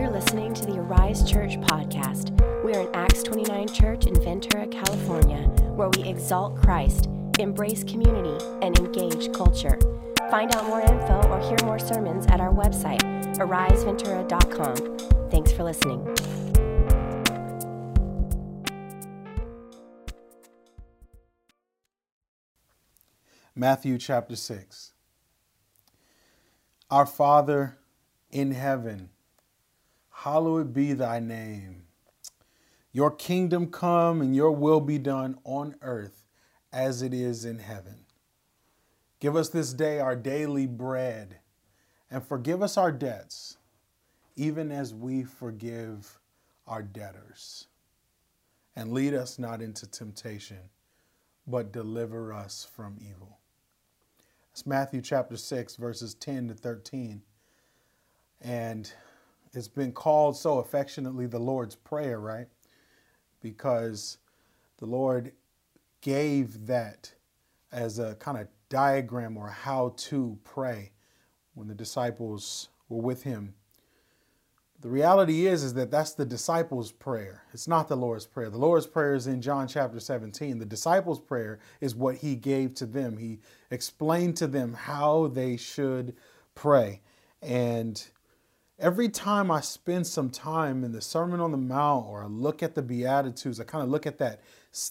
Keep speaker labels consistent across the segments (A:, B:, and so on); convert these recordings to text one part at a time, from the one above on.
A: You're listening to the Arise Church podcast. We are an Acts 29 church in Ventura, California, where we exalt Christ, embrace community, and engage culture. Find out more info or hear more sermons at our website, ariseventura.com. Thanks for listening.
B: Matthew chapter 6. Our Father in heaven, hallowed be thy name. Your kingdom come and your will be done on earth as it is in heaven. Give us this day our daily bread and forgive us our debts, even as we forgive our debtors. And lead us not into temptation, but deliver us from evil. It's Matthew chapter 6, verses 10 to 13. And it's been called so affectionately the Lord's Prayer, right? Because the Lord gave that as a kind of diagram or how to pray when the disciples were with him. The reality is is that that's the disciples' prayer. It's not the Lord's prayer. The Lord's prayer is in John chapter 17. The disciples' prayer is what he gave to them. He explained to them how they should pray. And every time I spend some time in the Sermon on the Mount or I look at the Beatitudes, I kind of look at that,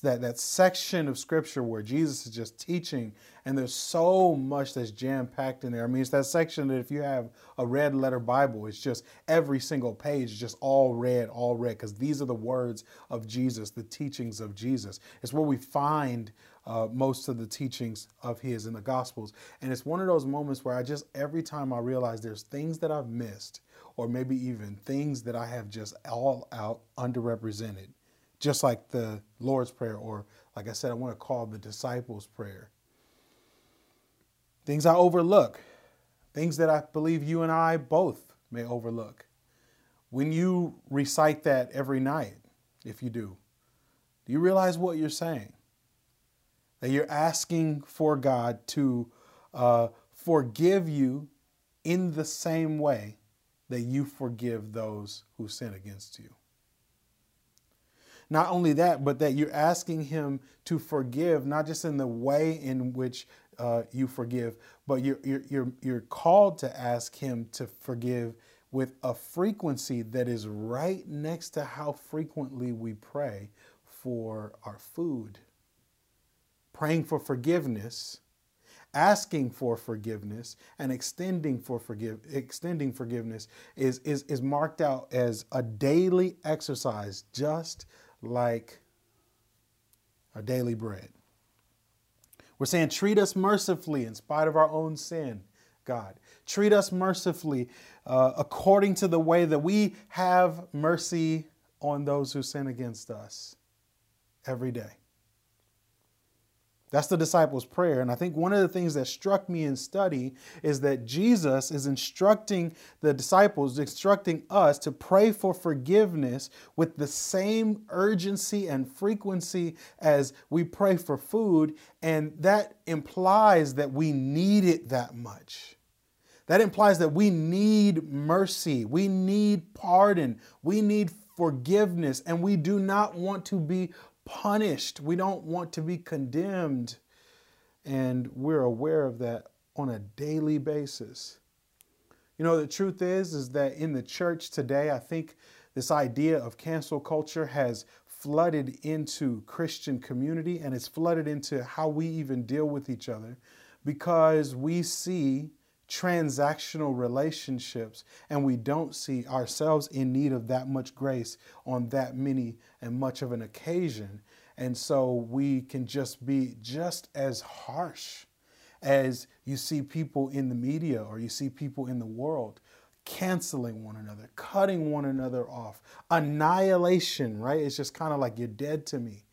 B: that, that section of scripture where Jesus is just teaching, and there's so much that's jam packed in there. I mean, it's that section that if you have a red letter Bible, it's just every single page is just all red, all red, because these are the words of Jesus, the teachings of Jesus. It's where we find uh, most of the teachings of his in the Gospels. And it's one of those moments where I just, every time I realize there's things that I've missed or maybe even things that I have just all out underrepresented, just like the Lord's Prayer, or like I said, I want to call the disciples' prayer. Things I overlook, things that I believe you and I both may overlook. When you recite that every night, if you do, do you realize what you're saying? That you're asking for God to uh, forgive you in the same way that you forgive those who sin against you. Not only that, but that you're asking Him to forgive, not just in the way in which uh, you forgive, but you're, you're, you're, you're called to ask Him to forgive with a frequency that is right next to how frequently we pray for our food. Praying for forgiveness asking for forgiveness and extending for forgive extending forgiveness is, is, is marked out as a daily exercise, just like our daily bread. We're saying, treat us mercifully in spite of our own sin, God. Treat us mercifully uh, according to the way that we have mercy on those who sin against us every day. That's the disciples' prayer. And I think one of the things that struck me in study is that Jesus is instructing the disciples, instructing us to pray for forgiveness with the same urgency and frequency as we pray for food. And that implies that we need it that much. That implies that we need mercy, we need pardon, we need forgiveness, and we do not want to be punished. We don't want to be condemned. And we're aware of that on a daily basis. You know, the truth is, is that in the church today, I think this idea of cancel culture has flooded into Christian community and it's flooded into how we even deal with each other because we see transactional relationships and we don't see ourselves in need of that much grace on that many and much of an occasion. And so we can just be just as harsh as you see people in the media or you see people in the world canceling one another, cutting one another off, annihilation, right? It's just kind of like you're dead to me.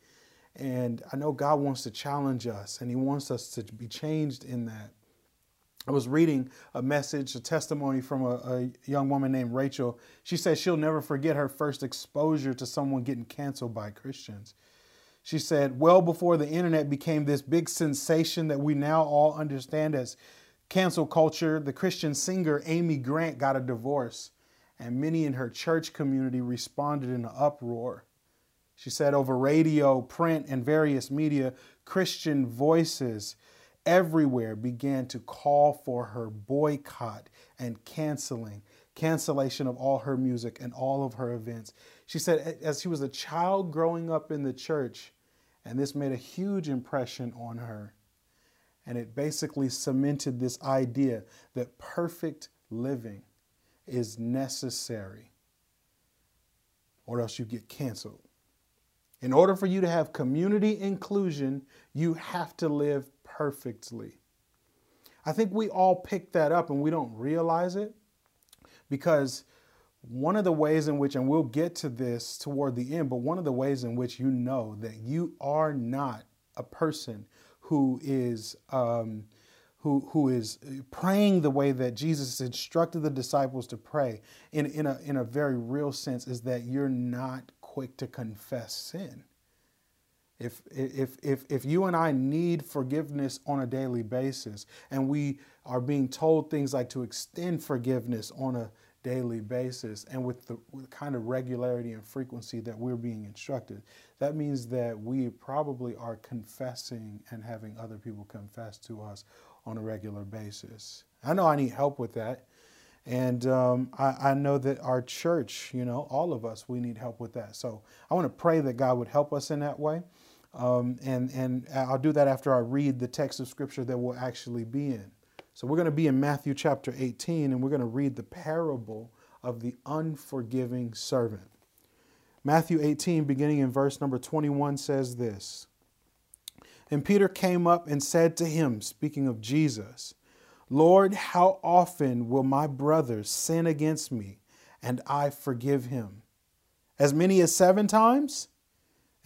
B: And I know God wants to challenge us and He wants us to be changed in that. I was reading a message, a testimony from a, a, young woman named Rachel. She said she'll never forget her first exposure to someone getting canceled by Christians. She said, well before the internet became this big sensation that we now all understand as cancel culture, the Christian singer Amy Grant got a divorce. and many in her church community responded in an uproar. She said over radio, print, and various media, Christian voices everywhere began to call for her boycott and canceling, cancellation of all her music and all of her events. She said, as she was a child growing up in the church, and this made a huge impression on her. And it basically cemented this idea that perfect living is necessary, or else you get canceled. In order for you to have community inclusion, you have to live perfectly. I think we all pick that up and we don't realize it because one of the ways in which, and we'll get to this toward the end, but one of the ways in which you know that you are not a person who is um, who, who is praying the way that Jesus instructed the disciples to pray in, in, a, in a very real sense is that you're not quick to confess sin. If, if, if, if you and I need forgiveness on a daily basis and we are being told things like to extend forgiveness on a daily basis and with the, with the kind of regularity and frequency that we're being instructed, that means that we probably are confessing and having other people confess to us on a regular basis. I know I need help with that. And um, I, I, know that our church, you know, all of us, we need help with that. So I want to pray that God would help us in that way. Um, and, and I'll do that after I read the text of scripture that we'll actually be in. So we're going to be in Matthew chapter 18, and we're going to read the parable of the unforgiving servant. Matthew 18, beginning in verse number 21, says this And Peter came up and said to him, speaking of Jesus, Lord, how often will my brother sin against me and I forgive him? As many as seven times?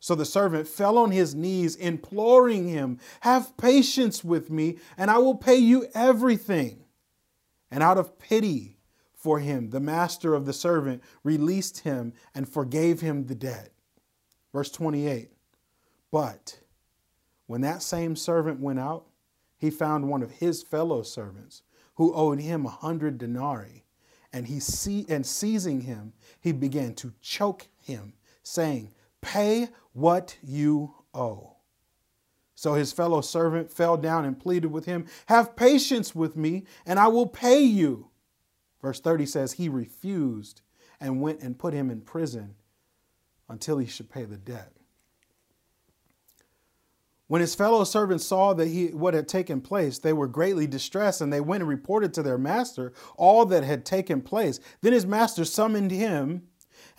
B: So the servant fell on his knees, imploring him, Have patience with me, and I will pay you everything. And out of pity for him, the master of the servant released him and forgave him the debt. Verse 28 But when that same servant went out, he found one of his fellow servants who owed him a hundred denarii. And he see, and seizing him, he began to choke him, saying, Pay what you owe. So his fellow servant fell down and pleaded with him, Have patience with me, and I will pay you. Verse 30 says, He refused and went and put him in prison until he should pay the debt. When his fellow servants saw that he, what had taken place, they were greatly distressed, and they went and reported to their master all that had taken place. Then his master summoned him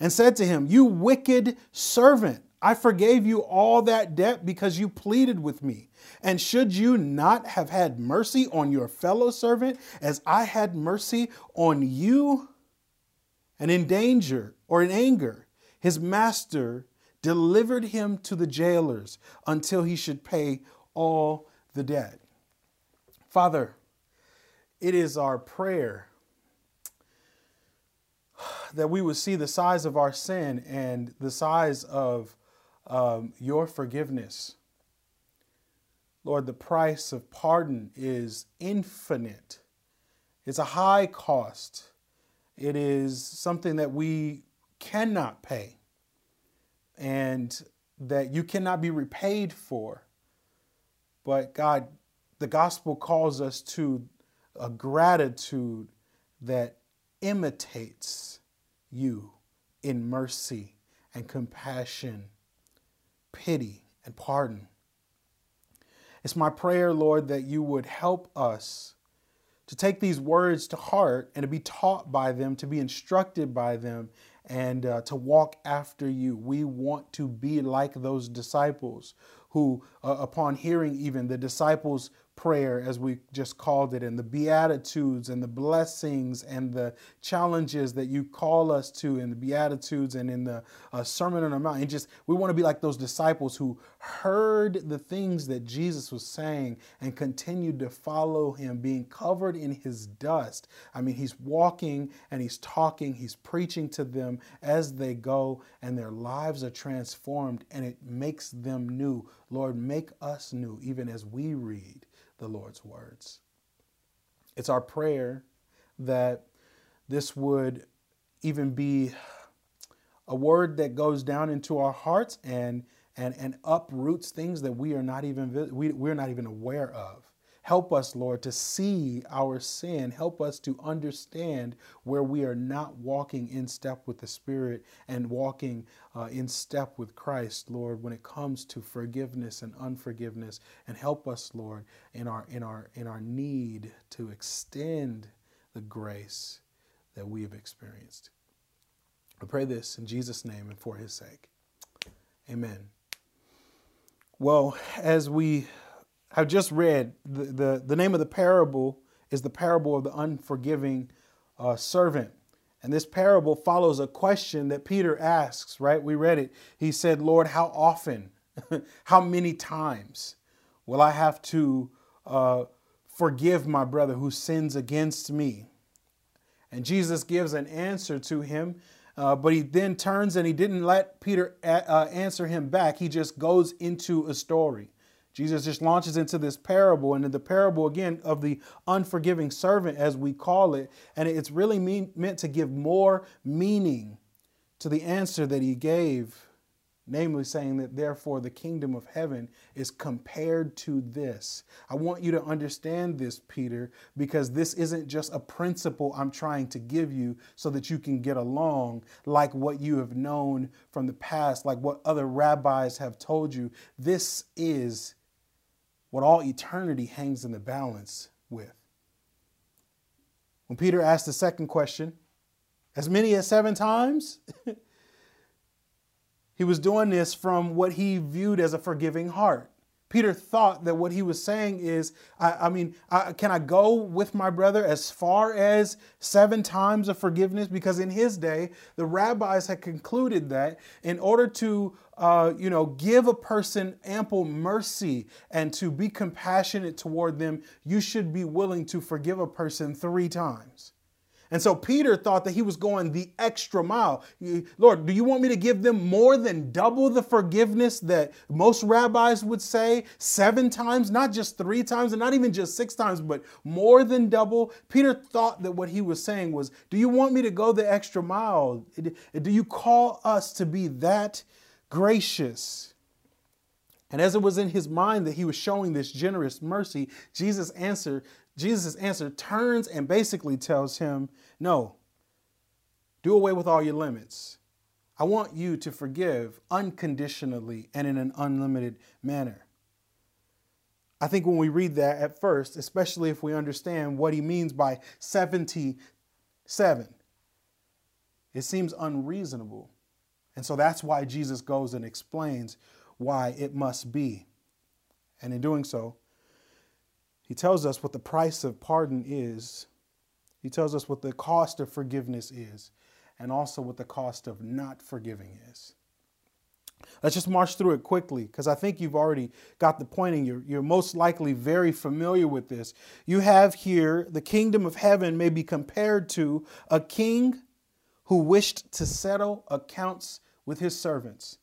B: and said to him, You wicked servant, I forgave you all that debt because you pleaded with me. And should you not have had mercy on your fellow servant as I had mercy on you? And in danger or in anger, his master delivered him to the jailers until he should pay all the debt. Father, it is our prayer that we would see the size of our sin and the size of um, your forgiveness. Lord, the price of pardon is infinite. It's a high cost. It is something that we cannot pay and that you cannot be repaid for. But God, the gospel calls us to a gratitude that imitates you in mercy and compassion, pity and pardon. It's my prayer, Lord, that you would help us to take these words to heart and to be taught by them, to be instructed by them, and uh, to walk after you. We want to be like those disciples who, uh, upon hearing even the disciples' prayer, as we just called it, and the Beatitudes and the blessings and the challenges that you call us to in the Beatitudes and in the uh, Sermon on the Mount. And just, we want to be like those disciples who heard the things that Jesus was saying and continued to follow him, being covered in his dust. I mean, he's walking and he's talking, he's preaching to them as they go, and their lives are transformed and it makes them new. Lord, make us new even as we read the Lord's words. It's our prayer that this would even be a word that goes down into our hearts and and and uproots things that we are not even we, we're not even aware of Help us, Lord, to see our sin. Help us to understand where we are not walking in step with the Spirit and walking uh, in step with Christ, Lord, when it comes to forgiveness and unforgiveness. And help us, Lord, in our in our in our need to extend the grace that we have experienced. I pray this in Jesus' name and for his sake. Amen. Well, as we have just read, the, the, the name of the parable is the parable of the unforgiving uh, servant. And this parable follows a question that Peter asks, right? We read it. He said, Lord, how often, how many times will I have to uh, forgive my brother who sins against me? And Jesus gives an answer to him, uh, but he then turns and he didn't let Peter a- uh, answer him back. He just goes into a story. Jesus just launches into this parable, and in the parable again of the unforgiving servant, as we call it, and it's really mean, meant to give more meaning to the answer that he gave, namely saying that therefore the kingdom of heaven is compared to this. I want you to understand this, Peter, because this isn't just a principle I'm trying to give you so that you can get along like what you have known from the past, like what other rabbis have told you. This is what all eternity hangs in the balance with. When Peter asked the second question, as many as seven times, he was doing this from what he viewed as a forgiving heart. Peter thought that what he was saying is, I, I mean, I, can I go with my brother as far as seven times of forgiveness? Because in his day, the rabbis had concluded that in order to, uh, you know, give a person ample mercy and to be compassionate toward them, you should be willing to forgive a person three times. And so Peter thought that he was going the extra mile. Lord, do you want me to give them more than double the forgiveness that most rabbis would say seven times, not just three times, and not even just six times, but more than double? Peter thought that what he was saying was, Do you want me to go the extra mile? Do you call us to be that gracious? And as it was in his mind that he was showing this generous mercy, Jesus answered Jesus' answer turns and basically tells him, No, do away with all your limits. I want you to forgive unconditionally and in an unlimited manner. I think when we read that at first, especially if we understand what he means by 77, it seems unreasonable. And so that's why Jesus goes and explains why it must be. And in doing so, he tells us what the price of pardon is. He tells us what the cost of forgiveness is, and also what the cost of not forgiving is. Let's just march through it quickly because I think you've already got the point and you're, you're most likely very familiar with this. You have here the kingdom of heaven may be compared to a king who wished to settle accounts with his servants.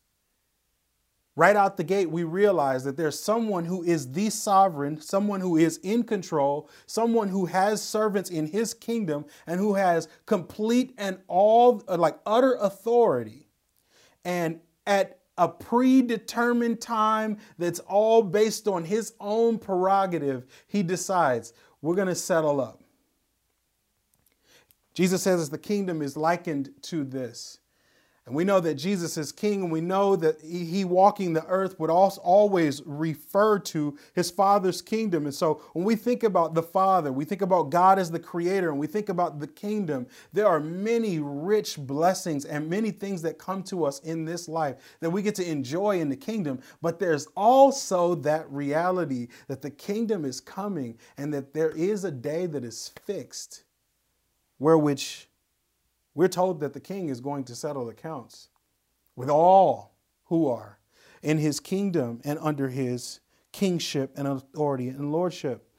B: Right out the gate, we realize that there's someone who is the sovereign, someone who is in control, someone who has servants in his kingdom, and who has complete and all, like utter authority. And at a predetermined time that's all based on his own prerogative, he decides, we're going to settle up. Jesus says the kingdom is likened to this. And we know that Jesus is king, and we know that he walking the earth would also always refer to his father's kingdom. And so when we think about the Father, we think about God as the creator, and we think about the kingdom, there are many rich blessings and many things that come to us in this life that we get to enjoy in the kingdom. But there's also that reality that the kingdom is coming and that there is a day that is fixed where which we're told that the king is going to settle accounts with all who are in his kingdom and under his kingship and authority and lordship.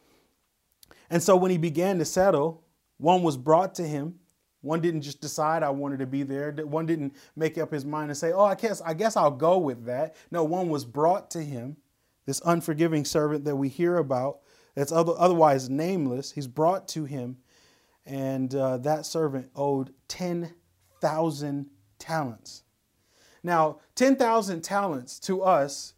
B: And so when he began to settle, one was brought to him. One didn't just decide I wanted to be there. One didn't make up his mind and say, "Oh, I guess I guess I'll go with that." No, one was brought to him. This unforgiving servant that we hear about, that's otherwise nameless, he's brought to him and uh, that servant owed 10,000 talents. Now, 10,000 talents to us,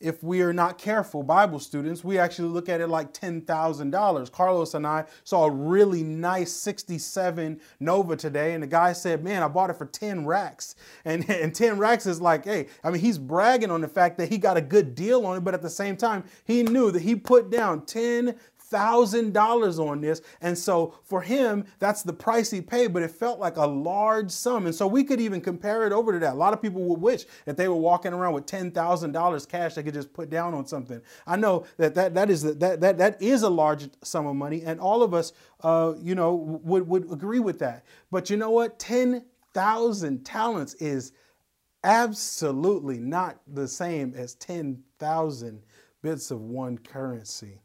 B: if we are not careful, Bible students, we actually look at it like $10,000. Carlos and I saw a really nice 67 Nova today, and the guy said, Man, I bought it for 10 racks. And, and 10 racks is like, hey, I mean, he's bragging on the fact that he got a good deal on it, but at the same time, he knew that he put down 10 $1,000 on this. And so for him, that's the price he paid, but it felt like a large sum. And so we could even compare it over to that. A lot of people would wish that they were walking around with $10,000 cash they could just put down on something. I know that that, that, is, that, that, that is a large sum of money, and all of us, uh, you know, would, would agree with that. But you know what? 10,000 talents is absolutely not the same as 10,000 bits of one currency.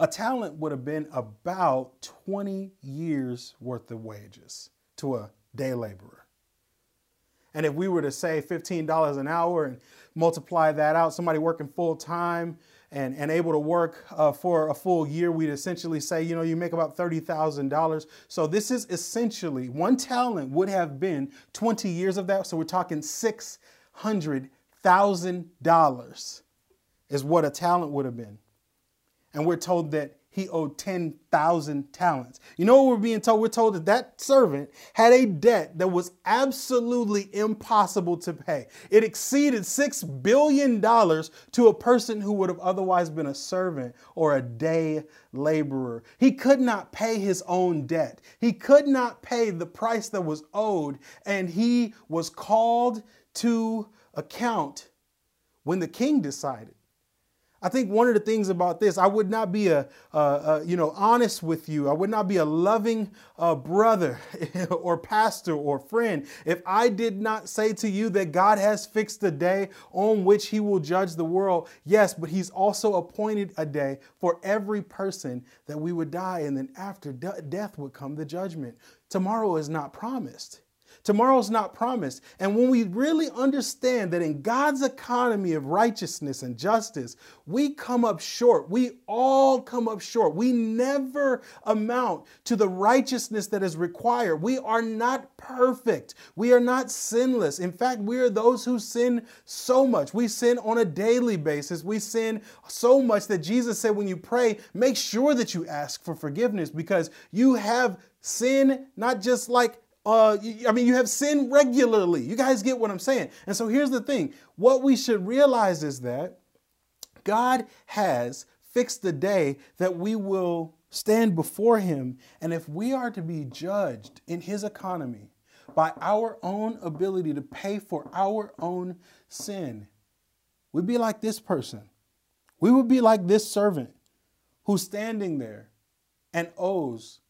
B: A talent would have been about 20 years worth of wages to a day laborer. And if we were to say $15 an hour and multiply that out, somebody working full time and, and able to work uh, for a full year, we'd essentially say, you know, you make about $30,000. So this is essentially one talent would have been 20 years of that. So we're talking $600,000 is what a talent would have been and we're told that he owed 10,000 talents. You know what we're being told? We're told that that servant had a debt that was absolutely impossible to pay. It exceeded $6 billion to a person who would have otherwise been a servant or a day laborer. He could not pay his own debt, he could not pay the price that was owed, and he was called to account when the king decided I think one of the things about this, I would not be a, a, a you know honest with you. I would not be a loving uh, brother or pastor or friend if I did not say to you that God has fixed a day on which He will judge the world. Yes, but He's also appointed a day for every person that we would die, and then after de- death would come the judgment. Tomorrow is not promised. Tomorrow's not promised. And when we really understand that in God's economy of righteousness and justice, we come up short. We all come up short. We never amount to the righteousness that is required. We are not perfect. We are not sinless. In fact, we are those who sin so much. We sin on a daily basis. We sin so much that Jesus said, when you pray, make sure that you ask for forgiveness because you have sin, not just like uh, I mean, you have sin regularly. You guys get what I'm saying. And so here's the thing what we should realize is that God has fixed the day that we will stand before Him. And if we are to be judged in His economy by our own ability to pay for our own sin, we'd be like this person. We would be like this servant who's standing there and owes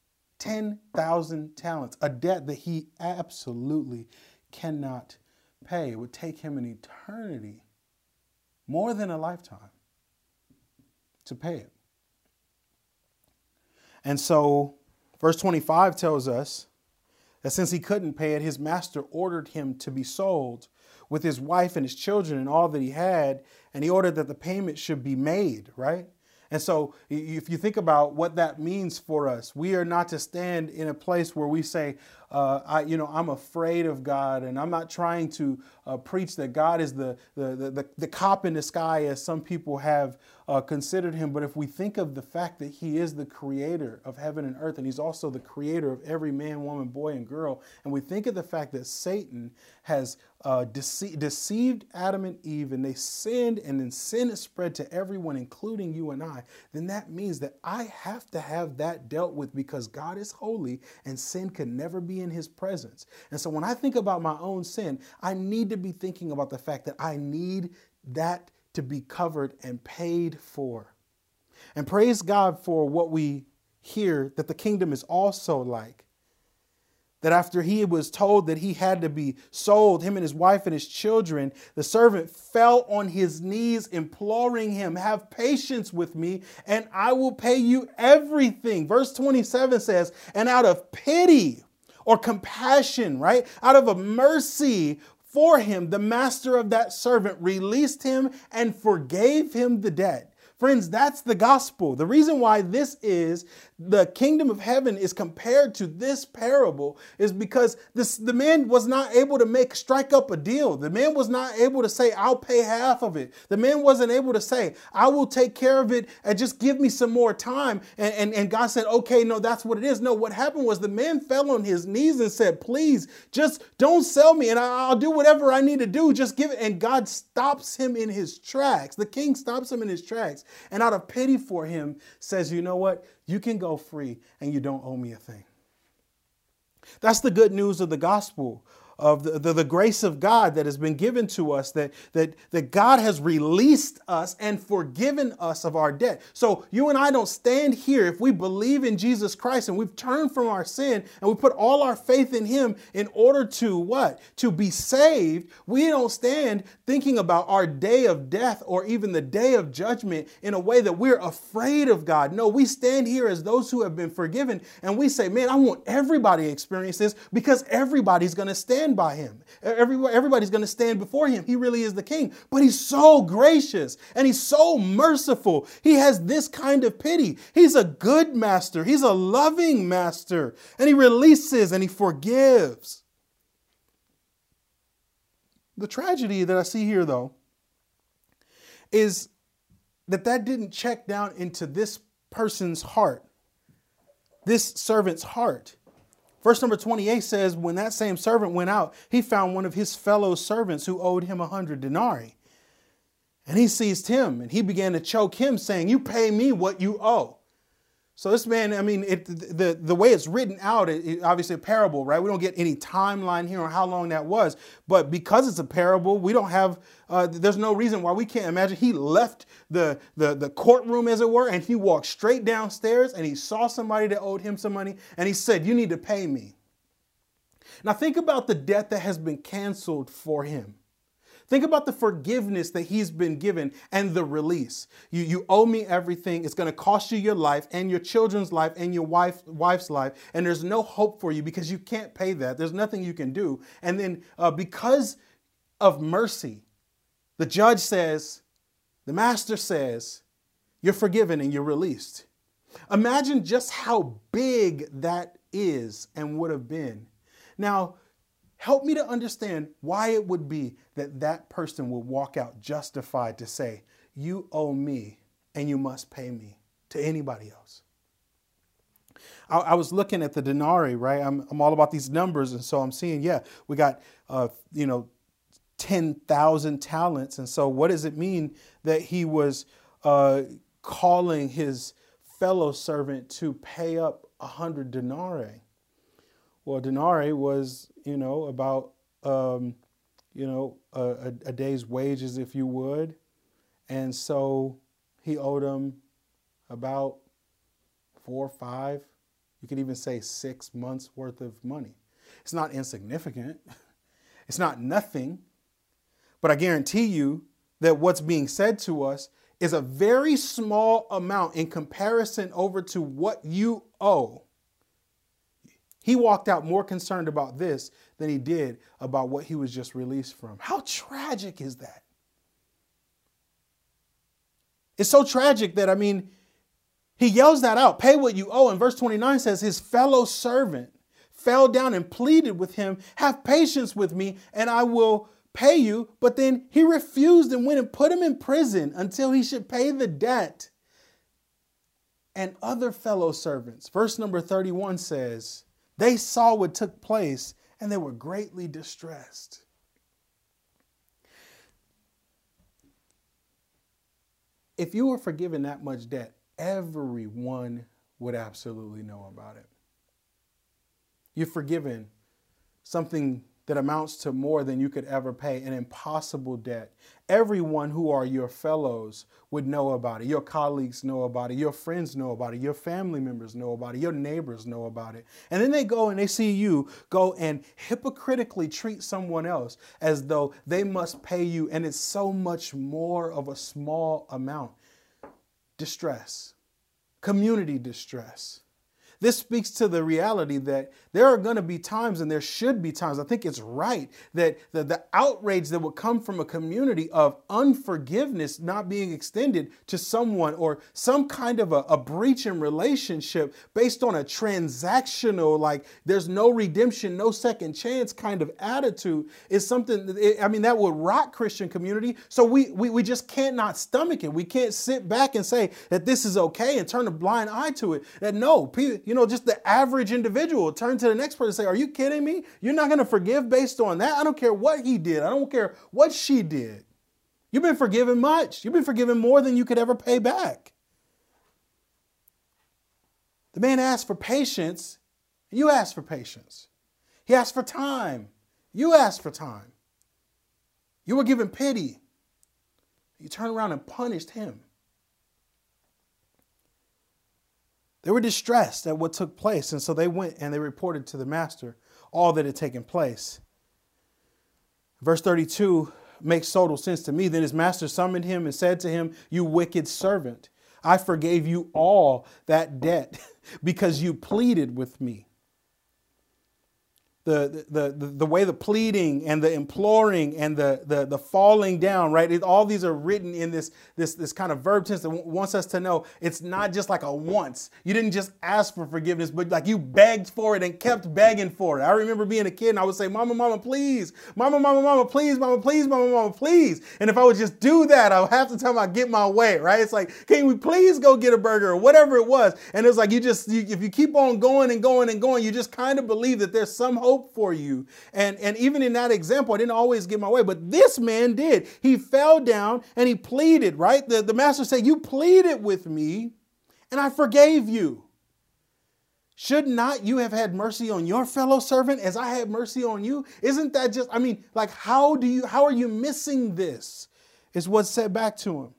B: 10,000 talents, a debt that he absolutely cannot pay. It would take him an eternity, more than a lifetime, to pay it. And so, verse 25 tells us that since he couldn't pay it, his master ordered him to be sold with his wife and his children and all that he had, and he ordered that the payment should be made, right? And so, if you think about what that means for us, we are not to stand in a place where we say, uh, I, you know, I'm afraid of God, and I'm not trying to uh, preach that God is the, the, the, the, cop in the sky as some people have uh, considered him. But if we think of the fact that he is the creator of heaven and earth, and he's also the creator of every man, woman, boy, and girl, and we think of the fact that Satan has uh, dece- deceived Adam and Eve and they sinned, and then sin is spread to everyone, including you and I, then that means that I have to have that dealt with because God is holy and sin can never be in his presence. And so when I think about my own sin, I need to be thinking about the fact that I need that to be covered and paid for. And praise God for what we hear that the kingdom is also like. That after he was told that he had to be sold, him and his wife and his children, the servant fell on his knees, imploring him, Have patience with me, and I will pay you everything. Verse 27 says, And out of pity or compassion, right? Out of a mercy for him, the master of that servant released him and forgave him the debt. Friends, that's the gospel. The reason why this is the kingdom of heaven is compared to this parable is because this the man was not able to make strike up a deal. The man was not able to say, I'll pay half of it. The man wasn't able to say, I will take care of it and just give me some more time. And, and, and God said, Okay, no, that's what it is. No, what happened was the man fell on his knees and said, Please, just don't sell me and I'll do whatever I need to do. Just give it. And God stops him in his tracks. The king stops him in his tracks and out of pity for him says, You know what? You can go free and you don't owe me a thing. That's the good news of the gospel of the, the, the, grace of God that has been given to us, that, that, that God has released us and forgiven us of our debt. So you and I don't stand here if we believe in Jesus Christ and we've turned from our sin and we put all our faith in Him in order to what? To be saved. We don't stand thinking about our day of death or even the day of judgment in a way that we're afraid of God. No, we stand here as those who have been forgiven and we say, man, I want everybody to experience this because everybody's going to stand stand by him. Everybody's going to stand before him. He really is the king. But he's so gracious and he's so merciful. He has this kind of pity. He's a good master, he's a loving master, and he releases and he forgives. The tragedy that I see here, though, is that that didn't check down into this person's heart, this servant's heart. Verse number 28 says, When that same servant went out, he found one of his fellow servants who owed him a hundred denarii. And he seized him and he began to choke him, saying, You pay me what you owe. So this man, I mean, it, the, the way it's written out, it, it, obviously a parable, right? We don't get any timeline here on how long that was. But because it's a parable, we don't have, uh, there's no reason why we can't imagine. He left the, the, the courtroom, as it were, and he walked straight downstairs and he saw somebody that owed him some money and he said, you need to pay me. Now think about the debt that has been canceled for him. Think about the forgiveness that he's been given and the release. You, you owe me everything. It's going to cost you your life and your children's life and your wife, wife's life. And there's no hope for you because you can't pay that. There's nothing you can do. And then uh, because of mercy, the judge says, the master says, you're forgiven and you're released. Imagine just how big that is and would have been. Now, Help me to understand why it would be that that person would walk out justified to say, You owe me and you must pay me to anybody else. I, I was looking at the denarii, right? I'm, I'm, all about these numbers, and so I'm seeing, yeah, we got, uh, you know, 10,000 talents. And so, what does it mean that he was uh, calling his fellow servant to pay up a 100 denarii? Well, denarii was, you know, about, um, you know, a, a, day's wages, if you would. And so he owed him about four five, you could even say six months worth of money. It's not insignificant, it's not nothing. But I guarantee you that what's being said to us is a very small amount in comparison over to what you owe he walked out more concerned about this than he did about what he was just released from. How tragic is that? It's so tragic that, I mean, he yells that out pay what you owe. And verse 29 says, his fellow servant fell down and pleaded with him, Have patience with me, and I will pay you. But then he refused and went and put him in prison until he should pay the debt. And other fellow servants, verse number 31 says, They saw what took place and they were greatly distressed. If you were forgiven that much debt, everyone would absolutely know about it. You're forgiven something that amounts to more than you could ever pay, an impossible debt. Everyone who are your fellows would know about it. Your colleagues know about it. Your friends know about it. Your family members know about it. Your neighbors know about it. And then they go and they see you go and hypocritically treat someone else as though they must pay you, and it's so much more of a small amount. Distress, community distress this speaks to the reality that there are going to be times, and there should be times, I think it's right, that the, the outrage that would come from a community of unforgiveness not being extended to someone or some kind of a, a breach in relationship based on a transactional, like there's no redemption, no second chance kind of attitude is something, I mean, that would rock Christian community. So we, we, we just can't not stomach it. We can't sit back and say that this is okay and turn a blind eye to it. That no, you you know, just the average individual turn to the next person and say, Are you kidding me? You're not going to forgive based on that? I don't care what he did. I don't care what she did. You've been forgiven much. You've been forgiven more than you could ever pay back. The man asked for patience. You asked for patience. He asked for time. You asked for time. You were given pity. You turned around and punished him. They were distressed at what took place, and so they went and they reported to the master all that had taken place. Verse 32 makes total sense to me. Then his master summoned him and said to him, You wicked servant, I forgave you all that debt because you pleaded with me the, the, the, way the pleading and the imploring and the, the, the falling down, right? It, all these are written in this, this, this kind of verb tense that wants us to know it's not just like a once. You didn't just ask for forgiveness, but like you begged for it and kept begging for it. I remember being a kid and I would say, Mama, Mama, please. Mama, Mama, Mama, please. Mama, please. Mama, Mama, please. And if I would just do that, I would have to tell them I get my way, right? It's like, can we please go get a burger or whatever it was? And it's like, you just, you, if you keep on going and going and going, you just kind of believe that there's some hope hope for you. And, and even in that example, I didn't always get my way, but this man did. He fell down and he pleaded, right? The, the master said, You pleaded with me and I forgave you. Should not you have had mercy on your fellow servant as I had mercy on you? Isn't that just, I mean, like, how do you, how are you missing this? Is what's said back to him.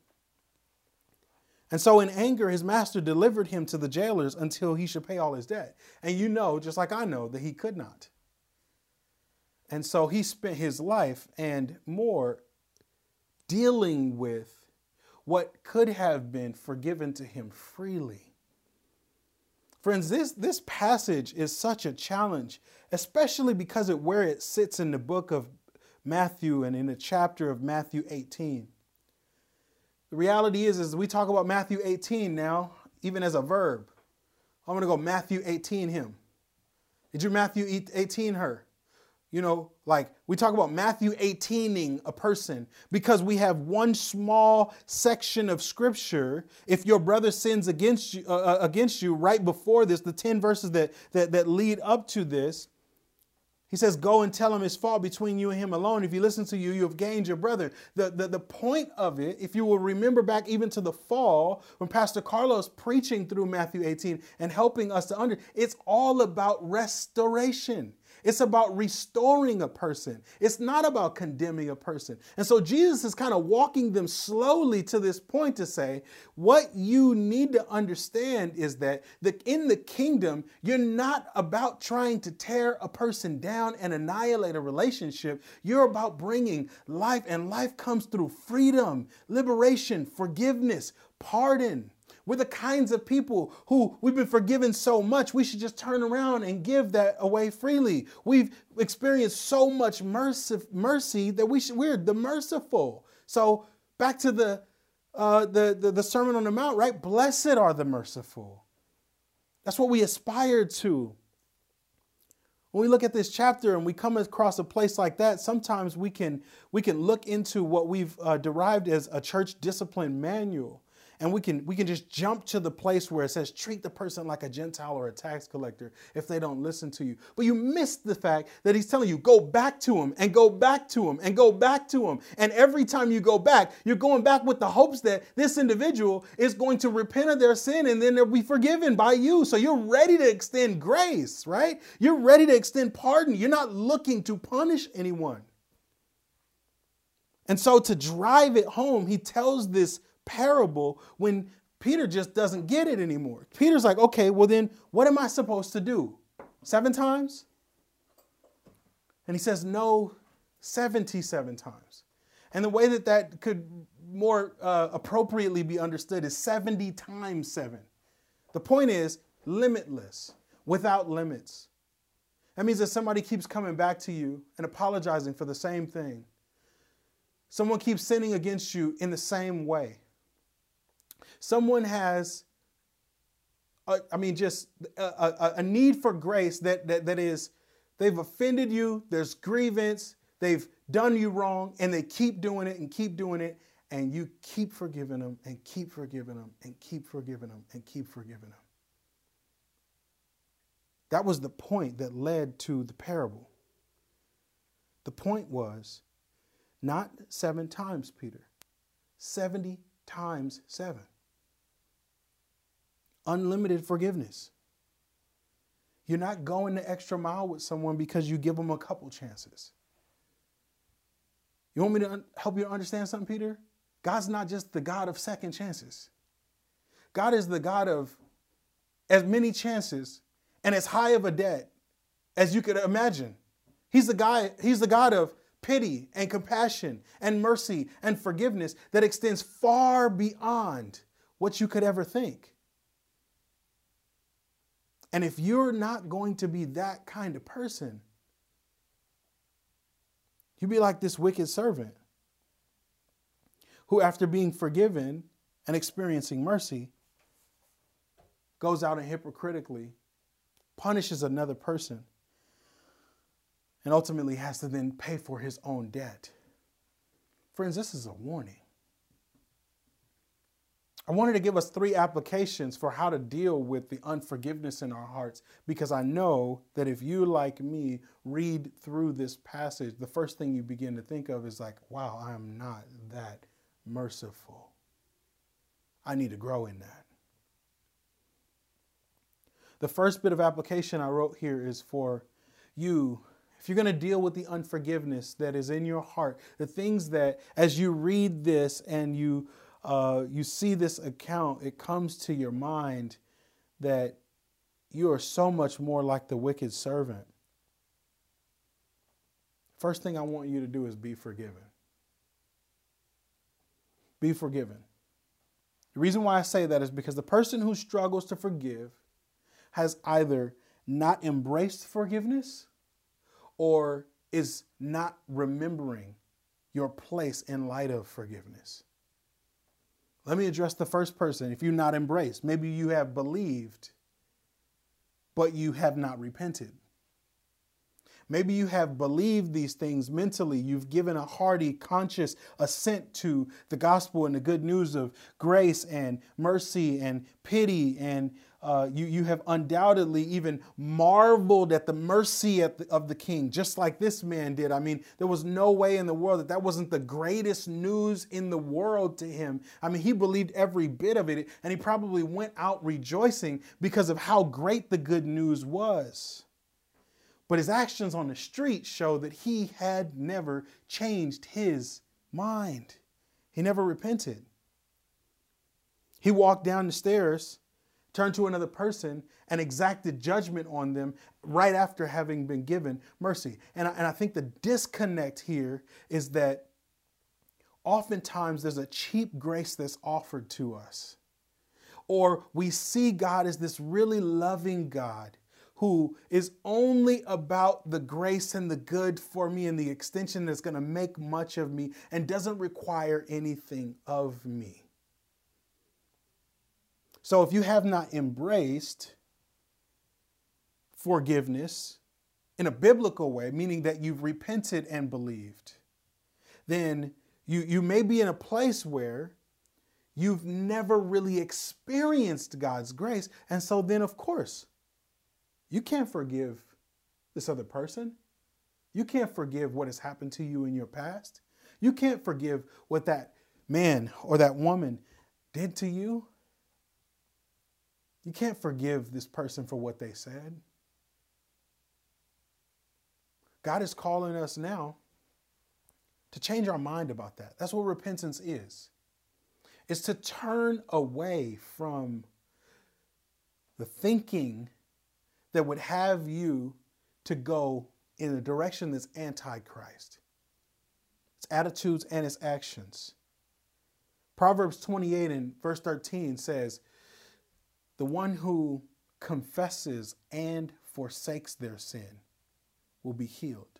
B: And so, in anger, his master delivered him to the jailers until he should pay all his debt. And you know, just like I know, that he could not. And so he spent his life and more dealing with what could have been forgiven to him freely. Friends, this, this passage is such a challenge, especially because of where it sits in the book of Matthew and in the chapter of Matthew 18. The reality is, as we talk about Matthew 18 now, even as a verb, I'm going to go Matthew 18 him. Did you Matthew 18 her? You know, like we talk about Matthew 18ing a person because we have one small section of scripture. If your brother sins against you, uh, uh, against you right before this, the 10 verses that, that, that lead up to this, he says, Go and tell him his fault between you and him alone. If he listens to you, you have gained your brother. The, the, the point of it, if you will remember back even to the fall, when Pastor Carlos preaching through Matthew 18 and helping us to under, it's all about restoration. It's about restoring a person. It's not about condemning a person. And so Jesus is kind of walking them slowly to this point to say, what you need to understand is that the, in the kingdom, you're not about trying to tear a person down and annihilate a relationship. You're about bringing life, and life comes through freedom, liberation, forgiveness, pardon. We're the kinds of people who we've been forgiven so much, we should just turn around and give that away freely. We've experienced so much mercy, mercy that we should, we're the merciful. So back to the, uh, the, the, the Sermon on the Mount, right? Blessed are the merciful. That's what we aspire to. when we look at this chapter and we come across a place like that, sometimes we can we can look into what we've uh, derived as a church discipline manual and we can we can just jump to the place where it says treat the person like a gentile or a tax collector if they don't listen to you. But you miss the fact that he's telling you go back to him and go back to him and go back to him. And every time you go back you're going back with the hopes that this individual is going to repent of their sin and then they'll be forgiven by you. So you're ready to extend grace right? You're ready to extend pardon. You're not looking to punish anyone. And so to drive it home, he tells this parable when Peter just doesn't get it anymore. Peter's like, okay, well then what am I supposed to do? Seven times? And he says, no, 77 times. And the way that that could more uh, appropriately be understood is 70 times seven. The point is limitless, without limits. That means that somebody keeps coming back to you and apologizing for the same thing. Someone keeps sinning against you in the same way someone has a, I mean, just a, a, a, need for grace that, that, that is, they've offended you, there's grievance, they've done you wrong, and they keep doing it and keep doing it, and you keep forgiving them and keep forgiving them and keep forgiving them and keep forgiving them. That was the point that led to the parable. The point was not seven times, Peter, 70 times seven unlimited forgiveness. You're not going the extra mile with someone because you give them a couple chances. You want me to help you understand something, Peter? God's not just the God of second chances. God is the God of as many chances and as high of a debt as you could imagine. He's the guy, he's the God of pity and compassion and mercy and forgiveness that extends far beyond what you could ever think. And if you're not going to be that kind of person, you be like this wicked servant who, after being forgiven and experiencing mercy, goes out and hypocritically punishes another person and ultimately has to then pay for his own debt. Friends, this is a warning. I wanted to give us three applications for how to deal with the unforgiveness in our hearts because I know that if you, like me, read through this passage, the first thing you begin to think of is like, wow, I am not that merciful. I need to grow in that. The first bit of application I wrote here is for you. If you're going to deal with the unforgiveness that is in your heart, the things that, as you read this and you uh, you see this account, it comes to your mind that you are so much more like the wicked servant. First thing I want you to do is be forgiven. Be forgiven. The reason why I say that is because the person who struggles to forgive has either not embraced forgiveness or is not remembering your place in light of forgiveness. Let me address the first person. If you're not embraced, maybe you have believed, but you have not repented. Maybe you have believed these things mentally. You've given a hearty, conscious assent to the gospel and the good news of grace and mercy and pity and uh, you, you have undoubtedly even marveled at the mercy at the, of the king, just like this man did. I mean, there was no way in the world that that wasn't the greatest news in the world to him. I mean, he believed every bit of it, and he probably went out rejoicing because of how great the good news was. But his actions on the street show that he had never changed his mind. He never repented. He walked down the stairs turned to another person and exacted judgment on them right after having been given mercy. And I, and I think the disconnect here is that oftentimes there's a cheap grace that's offered to us. Or we see God as this really loving God who is only about the grace and the good for me and the extension that's going to make much of me and doesn't require anything of me. So if you have not embraced forgiveness in a biblical way, meaning that you've repented and believed, then you, you may be in a place where you've never really experienced God's grace. And so then, of course, you can't forgive this other person. You can't forgive what has happened to you in your past. You can't forgive what that man or that woman did to you. You can't forgive this person for what they said. God is calling us now to change our mind about that. That's what repentance is. It's to turn away from the thinking that would have you to go in a direction that's anti-Christ. Its attitudes and its actions. Proverbs 28 and verse 13 says, The one who confesses and forsakes their sin will be healed.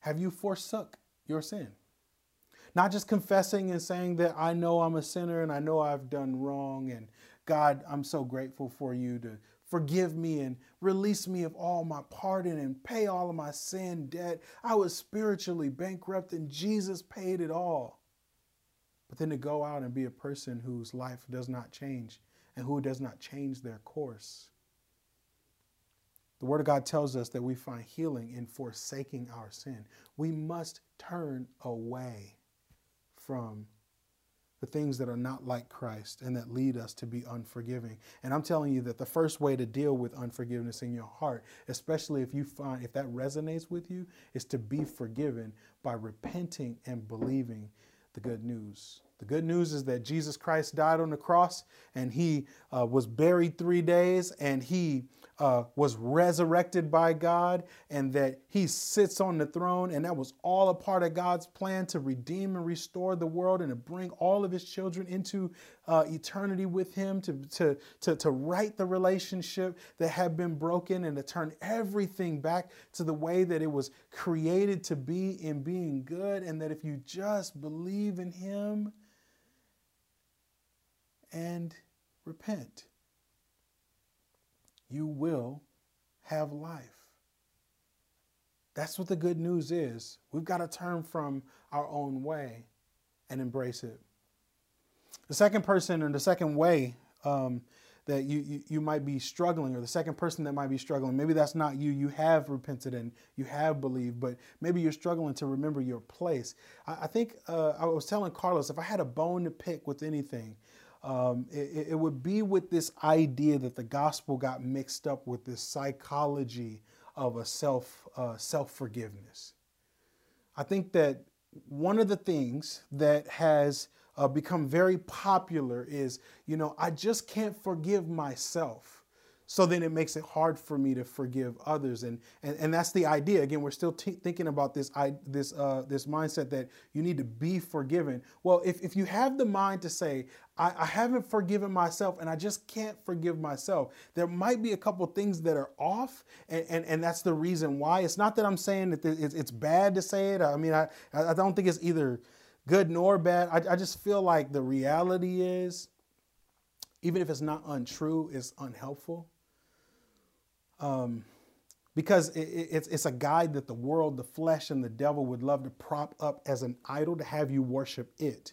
B: Have you forsook your sin? Not just confessing and saying that I know I'm a sinner and I know I've done wrong, and God, I'm so grateful for you to forgive me and release me of all my pardon and pay all of my sin debt. I was spiritually bankrupt and Jesus paid it all. But then to go out and be a person whose life does not change and who does not change their course. The Word of God tells us that we find healing in forsaking our sin. We must turn away from the things that are not like Christ and that lead us to be unforgiving. And I'm telling you that the first way to deal with unforgiveness in your heart, especially if you find if that resonates with you, is to be forgiven by repenting and believing the good news. The good news is that Jesus Christ died on the cross and he uh, was buried three days and he uh, was resurrected by God and that he sits on the throne. And that was all a part of God's plan to redeem and restore the world and to bring all of his children into uh, eternity with him, to, to, to, to right the relationship that had been broken and to turn everything back to the way that it was created to be in being good. And that if you just believe in him and repent you will have life. That's what the good news is. We've got to turn from our own way and embrace it. The second person or the second way um, that you, you, you, might be struggling, or the second person that might be struggling, maybe that's not you. You have repented and you have believed, but maybe you're struggling to remember your place. I, I think uh, I was telling Carlos if I had a bone to pick with anything, um, it, it, would be with this idea that the gospel got mixed up with this psychology of a self uh, self forgiveness. I think that one of the things that has uh, become very popular is, you know, I just can't forgive myself. So then it makes it hard for me to forgive others, and and, and that's the idea. Again, we're still t- thinking about this I, this uh, this mindset that you need to be forgiven. Well, if if you have the mind to say I, I haven't forgiven myself and I just can't forgive myself, there might be a couple things that are off, and, and and that's the reason why. It's not that I'm saying that it's, it's bad to say it. I mean, I I don't think it's either good nor bad. I, I just feel like the reality is, even if it's not untrue, it's unhelpful um, because it, it, it's, it's a guide that the world, the flesh, and the devil would love to prop up as an idol to have you worship it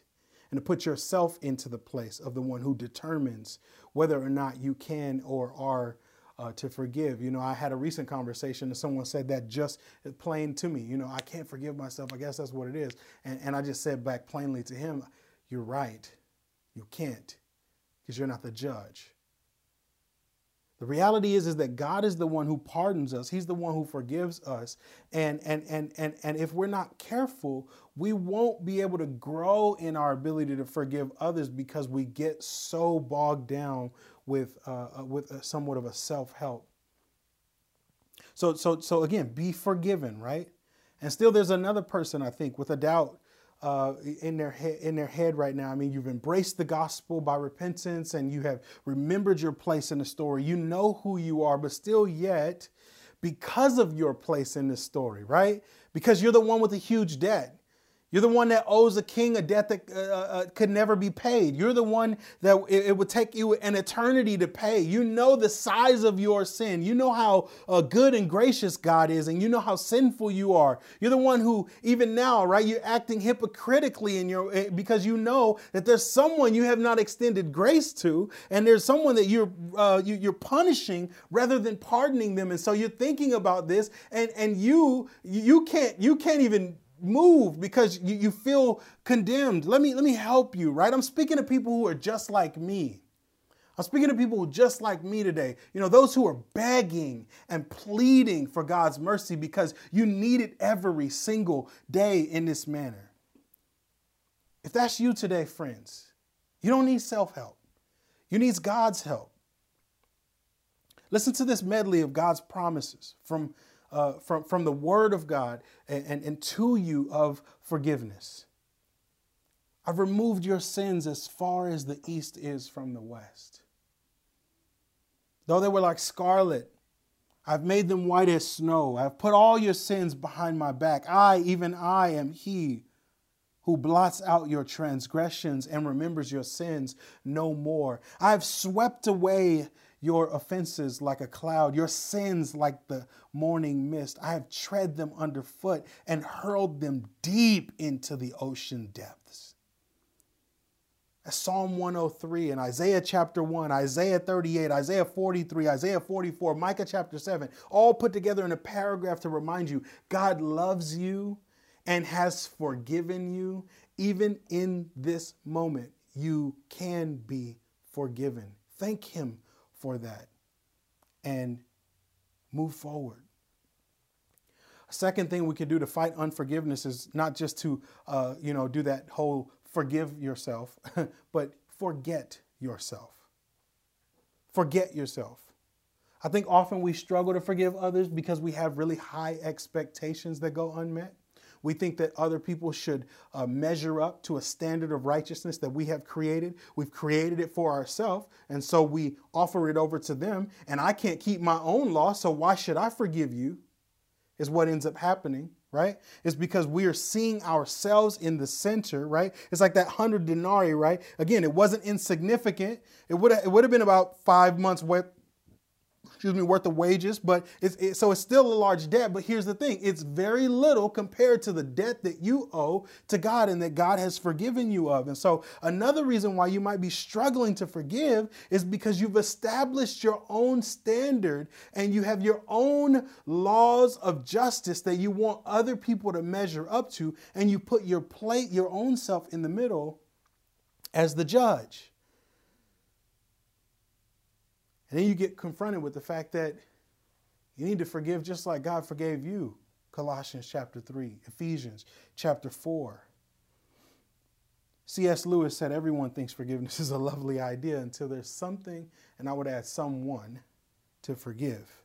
B: and to put yourself into the place of the one who determines whether or not you can or are uh, to forgive. You know, I had a recent conversation and someone said that just plain to me. You know, I can't forgive myself. I guess that's what it is. And, and I just said back plainly to him, You're right. You can't because you're not the judge. The reality is, is that God is the one who pardons us. He's the one who forgives us. And, and, and, and, and if we're not careful, we won't be able to grow in our ability to forgive others because we get so bogged down with, uh, uh with a, somewhat of a self-help. So, so, so again, be forgiven, right? And still there's another person, I think, with a doubt uh, in their head, in their head right now. I mean, you've embraced the gospel by repentance, and you have remembered your place in the story. You know who you are, but still, yet, because of your place in this story, right? Because you're the one with a huge debt. You're the one that owes a king a debt that uh, uh, uh, could never be paid. You're the one that it, it, would take you an eternity to pay. You know the size of your sin. You know how uh, good and gracious God is, and you know how sinful you are. You're the one who, even now, right, you're acting hypocritically in your eh, because you know that there's someone you have not extended grace to, and there's someone that you're uh, you, you're punishing rather than pardoning them. And so you're thinking about this, and and you you can't you can't even move because you, you feel condemned. Let me let me help you, right? I'm speaking to people who are just like me. I'm speaking to people just like me today. You know, those who are begging and pleading for God's mercy because you need it every single day in this manner. If that's you today, friends, you don't need self help. You need God's help. Listen to this medley of God's promises from uh, from, from the Word of God and, and, and to you of forgiveness. I've removed your sins as far as the east is from the west. Though they were like scarlet, I've made them white as snow. I've put all your sins behind my back. I, even I, am He who blots out your transgressions and remembers your sins no more. I've swept away your offenses like a cloud, your sins like the morning mist. I have tread them underfoot and hurled them deep into the ocean depths. That's Psalm 103 and Isaiah chapter 1, Isaiah 38, Isaiah 43, Isaiah 44, Micah chapter 7, all put together in a paragraph to remind you God loves you and has forgiven you. Even in this moment, you can be forgiven. Thank Him for that and move forward. A second thing we can do to fight unforgiveness is not just to, uh, you know, do that whole forgive yourself, but forget yourself. Forget yourself. I think often we struggle to forgive others because we have really high expectations that go unmet. We think that other people should uh, measure up to a standard of righteousness that we have created. We've created it for ourselves, and so we offer it over to them. And I can't keep my own law, so why should I forgive you? Is what ends up happening right? It's because we are seeing ourselves in the center, right? It's like that hundred denarii, right? Again, it wasn't insignificant. It would it would have been about five months worth excuse me, worth of wages, but it's, it, so it's still a large debt. But here's the thing it's very little compared to the debt that you owe to God and that God has forgiven you of. And so another reason why you might be struggling to forgive is because you've established your own standard and you have your own laws of justice that you want other people to measure up to, and you put your plate, your own self in the middle as the judge. And then you get confronted with the fact that you need to forgive just like God forgave you. Colossians chapter 3, Ephesians chapter 4. C.S. Lewis said everyone thinks forgiveness is a lovely idea until there's something, and I would add someone, to forgive.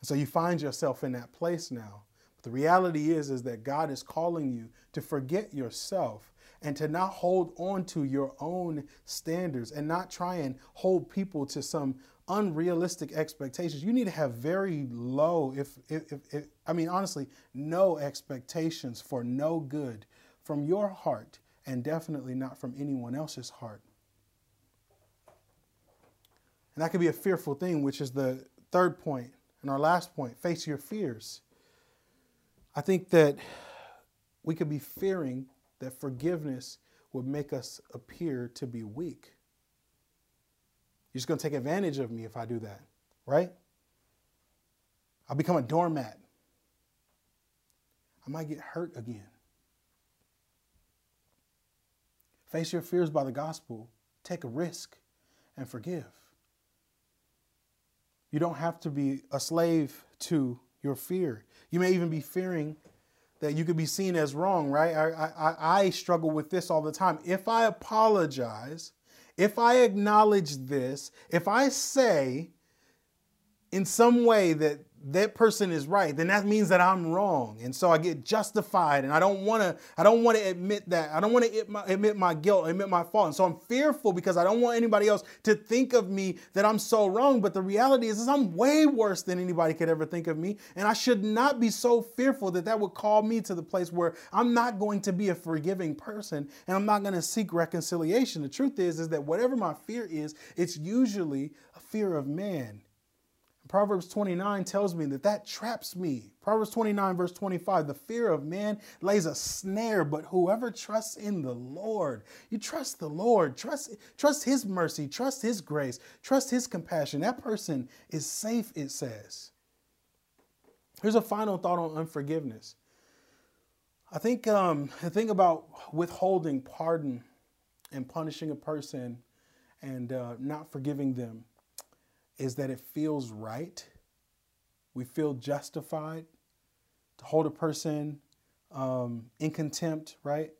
B: And so you find yourself in that place now. But the reality is, is that God is calling you to forget yourself and to not hold on to your own standards and not try and hold people to some unrealistic expectations. You need to have very low, if, if, if, if, I mean, honestly, no expectations for no good from your heart and definitely not from anyone else's heart. And that could be a fearful thing, which is the third point and our last point face your fears. I think that we could be fearing that forgiveness would make us appear to be weak. You're just going to take advantage of me if I do that, right? I'll become a doormat. I might get hurt again. Face your fears by the gospel, take a risk, and forgive. You don't have to be a slave to your fear. You may even be fearing that you could be seen as wrong, right? I, I, I struggle with this all the time. If I apologize, if I acknowledge this, if I say in some way that that person is right, then that means that I'm wrong. And so I get justified and I don't want to I don't want to admit that. I don't want to admit my guilt, admit my fault. And so I'm fearful because I don't want anybody else to think of me that I'm so wrong, but the reality is, is I'm way worse than anybody could ever think of me, and I should not be so fearful that that would call me to the place where I'm not going to be a forgiving person and I'm not going to seek reconciliation. The truth is is that whatever my fear is, it's usually a fear of man. Proverbs 29 tells me that that traps me. Proverbs 29, verse 25 the fear of man lays a snare, but whoever trusts in the Lord, you trust the Lord, trust, trust his mercy, trust his grace, trust his compassion. That person is safe, it says. Here's a final thought on unforgiveness. I think um, the thing about withholding pardon and punishing a person and uh, not forgiving them is that it feels right. We feel justified to hold a person um, in contempt, right?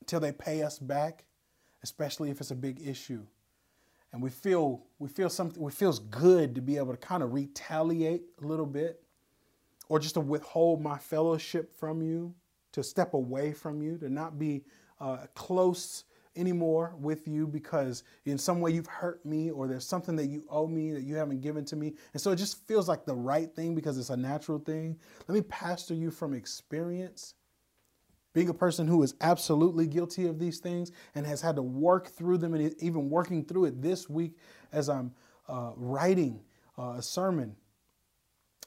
B: Until they pay us back, especially if it's a big issue. And we feel we feel something. It feels good to be able to kind of retaliate a little bit, or just to withhold my fellowship from you, to step away from you, to not be uh, close anymore with you because in some way you've hurt me or there's something that you owe me that you haven't given to me. And so it just feels like the right thing because it's a natural thing. Let me pastor you from experience. Being a person who is absolutely guilty of these things and has had to work through them and even working through it this week as I'm uh, writing uh, a sermon.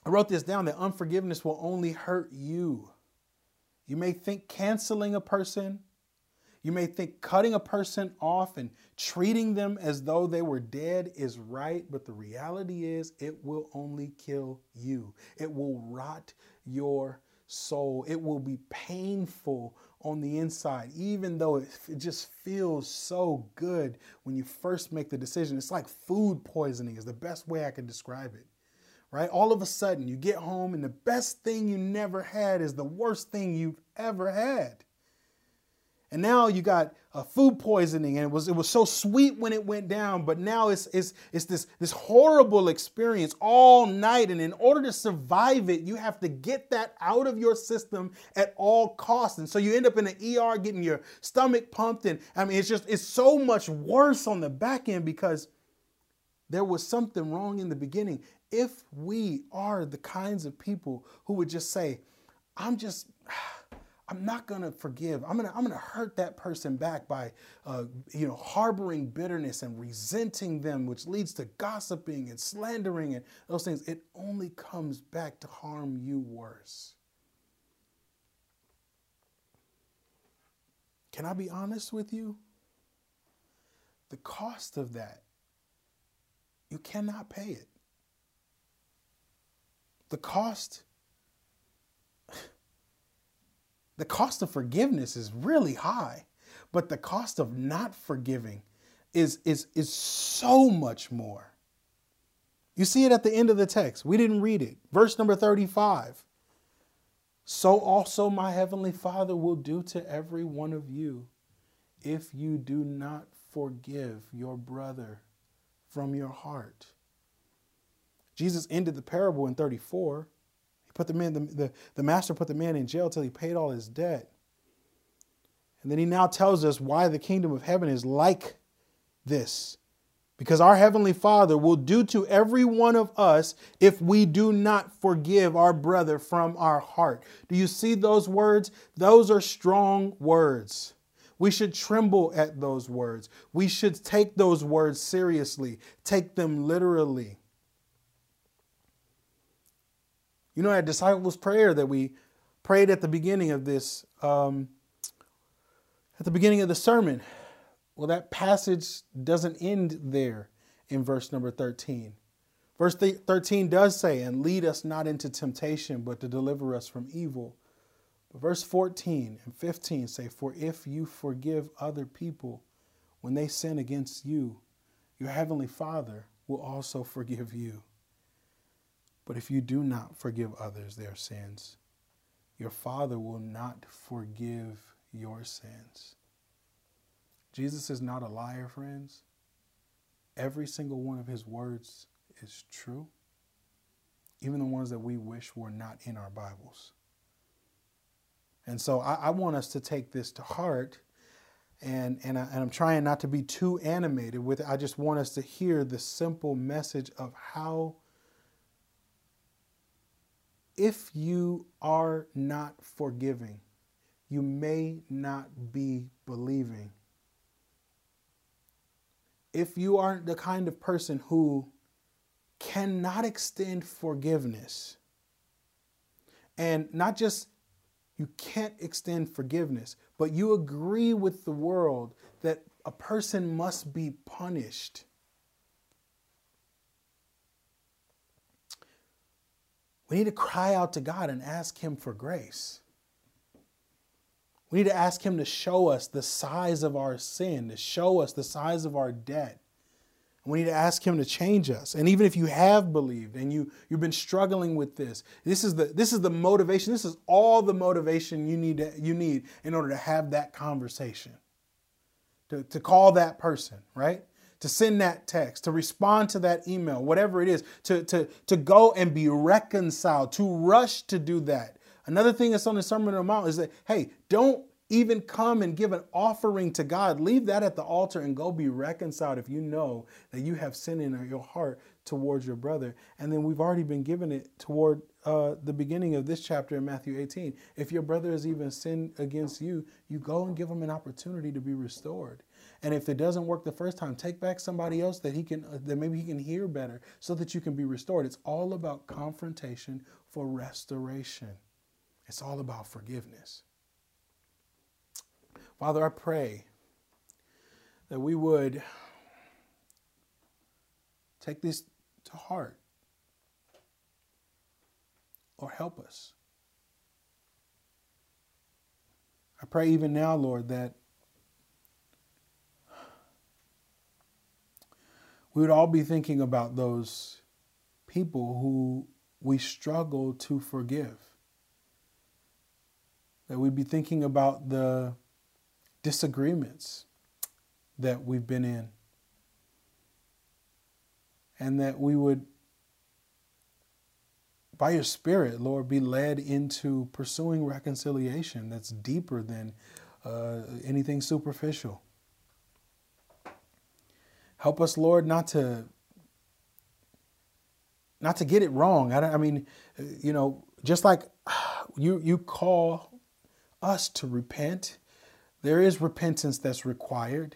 B: I wrote this down that unforgiveness will only hurt you. You may think canceling a person you may think cutting a person off and treating them as though they were dead is right, but the reality is it will only kill you. It will rot your soul. It will be painful on the inside, even though it, it, just feels so good when you first make the decision. It's like food poisoning, is the best way I can describe it. Right? All of a sudden, you get home, and the best thing you never had is the worst thing you've ever had. And now you got uh, food poisoning, and it was it was so sweet when it went down, but now it's it's it's this this horrible experience all night. And in order to survive it, you have to get that out of your system at all costs. And so you end up in the ER getting your stomach pumped, and I mean it's just it's so much worse on the back end because there was something wrong in the beginning. If we are the kinds of people who would just say, "I'm just." I'm not going to forgive. I'm going to I'm going to hurt that person back by uh, you know harboring bitterness and resenting them, which leads to gossiping and slandering and those things. It only comes back to harm you worse. Can I be honest with you? The cost of that, you cannot pay it. The cost the cost of forgiveness is really high, but the cost of not forgiving is, is, is so much more. You see it at the end of the text. We didn't read it. Verse number 35. So also my heavenly Father will do to every one of you if you do not forgive your brother from your heart. Jesus ended the parable in 34 put the man, the, the, the master put the man in jail till he paid all his debt. And then he now tells us why the kingdom of heaven is like this. Because our Heavenly Father will do to every one of us if we do not forgive our brother from our heart. Do you see those words? Those are strong words. We should tremble at those words. We should take those words seriously, take them literally. You know that disciples' prayer that we prayed at the beginning of this, um, at the beginning of the sermon. Well, that passage doesn't end there in verse number 13. Verse 13 does say, and lead us not into temptation, but to deliver us from evil. But verse 14 and 15 say, For if you forgive other people when they sin against you, your heavenly Father will also forgive you. But if you do not forgive others their sins, your Father will not forgive your sins. Jesus is not a liar, friends. Every single one of his words is true. even the ones that we wish were not in our Bibles. And so I, I want us to take this to heart. And, and, I, and I'm trying not to be too animated with it. I just want us to hear the simple message of how, if you are not forgiving, you may not be believing. If you aren't the kind of person who cannot extend forgiveness, and not just you can't extend forgiveness, but you agree with the world that a person must be punished. We need to cry out to God and ask Him for grace. We need to ask Him to show us the size of our sin, to show us the size of our debt. We need to ask Him to change us. And even if you have believed and you, you've been struggling with this, this is, the, this is the motivation. This is all the motivation you need, to, you need in order to have that conversation, to, to call that person, right? To send that text, to respond to that email, whatever it is, to, to, to go and be reconciled, to rush to do that Another thing that's on the Sermon on the Mount is that, hey, don't even come and give an offering to God. Leave that at the altar and go be reconciled if you know that you have sin in your heart towards your brother. And then we've already been given it toward uh, the beginning of this chapter in Matthew 18. If your brother has even sinned against you, you go and give him an opportunity to be restored. And if it doesn't work the first time, take back somebody else that he can uh, that maybe he can hear better so that you can be restored. It's all about confrontation for restoration. It's all about forgiveness. Father, I pray that we would take this to heart or help us. I pray even now, Lord, that we would all be thinking about those people who we struggle to forgive that we'd be thinking about the disagreements that we've been in, and that we would, by your Spirit, Lord, be led into pursuing reconciliation that's deeper than uh, anything superficial. Help us, Lord, not to not to get it wrong. I, I mean, you know, just like you you call us to repent. There is repentance that's required.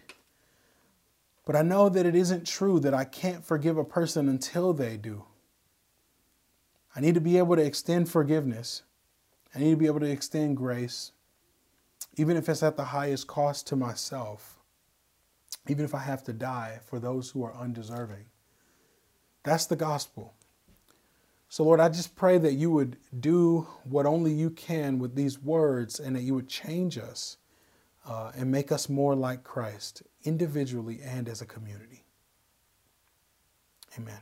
B: But I know that it isn't true that I can't forgive a person until they do. I need to be able to extend forgiveness. I need to be able to extend grace, even if it's at the highest cost to myself, even if I have to die for those who are undeserving. That's the gospel. So, Lord, I just pray that you would do what only you can with these words and that you would change us uh, and make us more like Christ individually and as a community. Amen.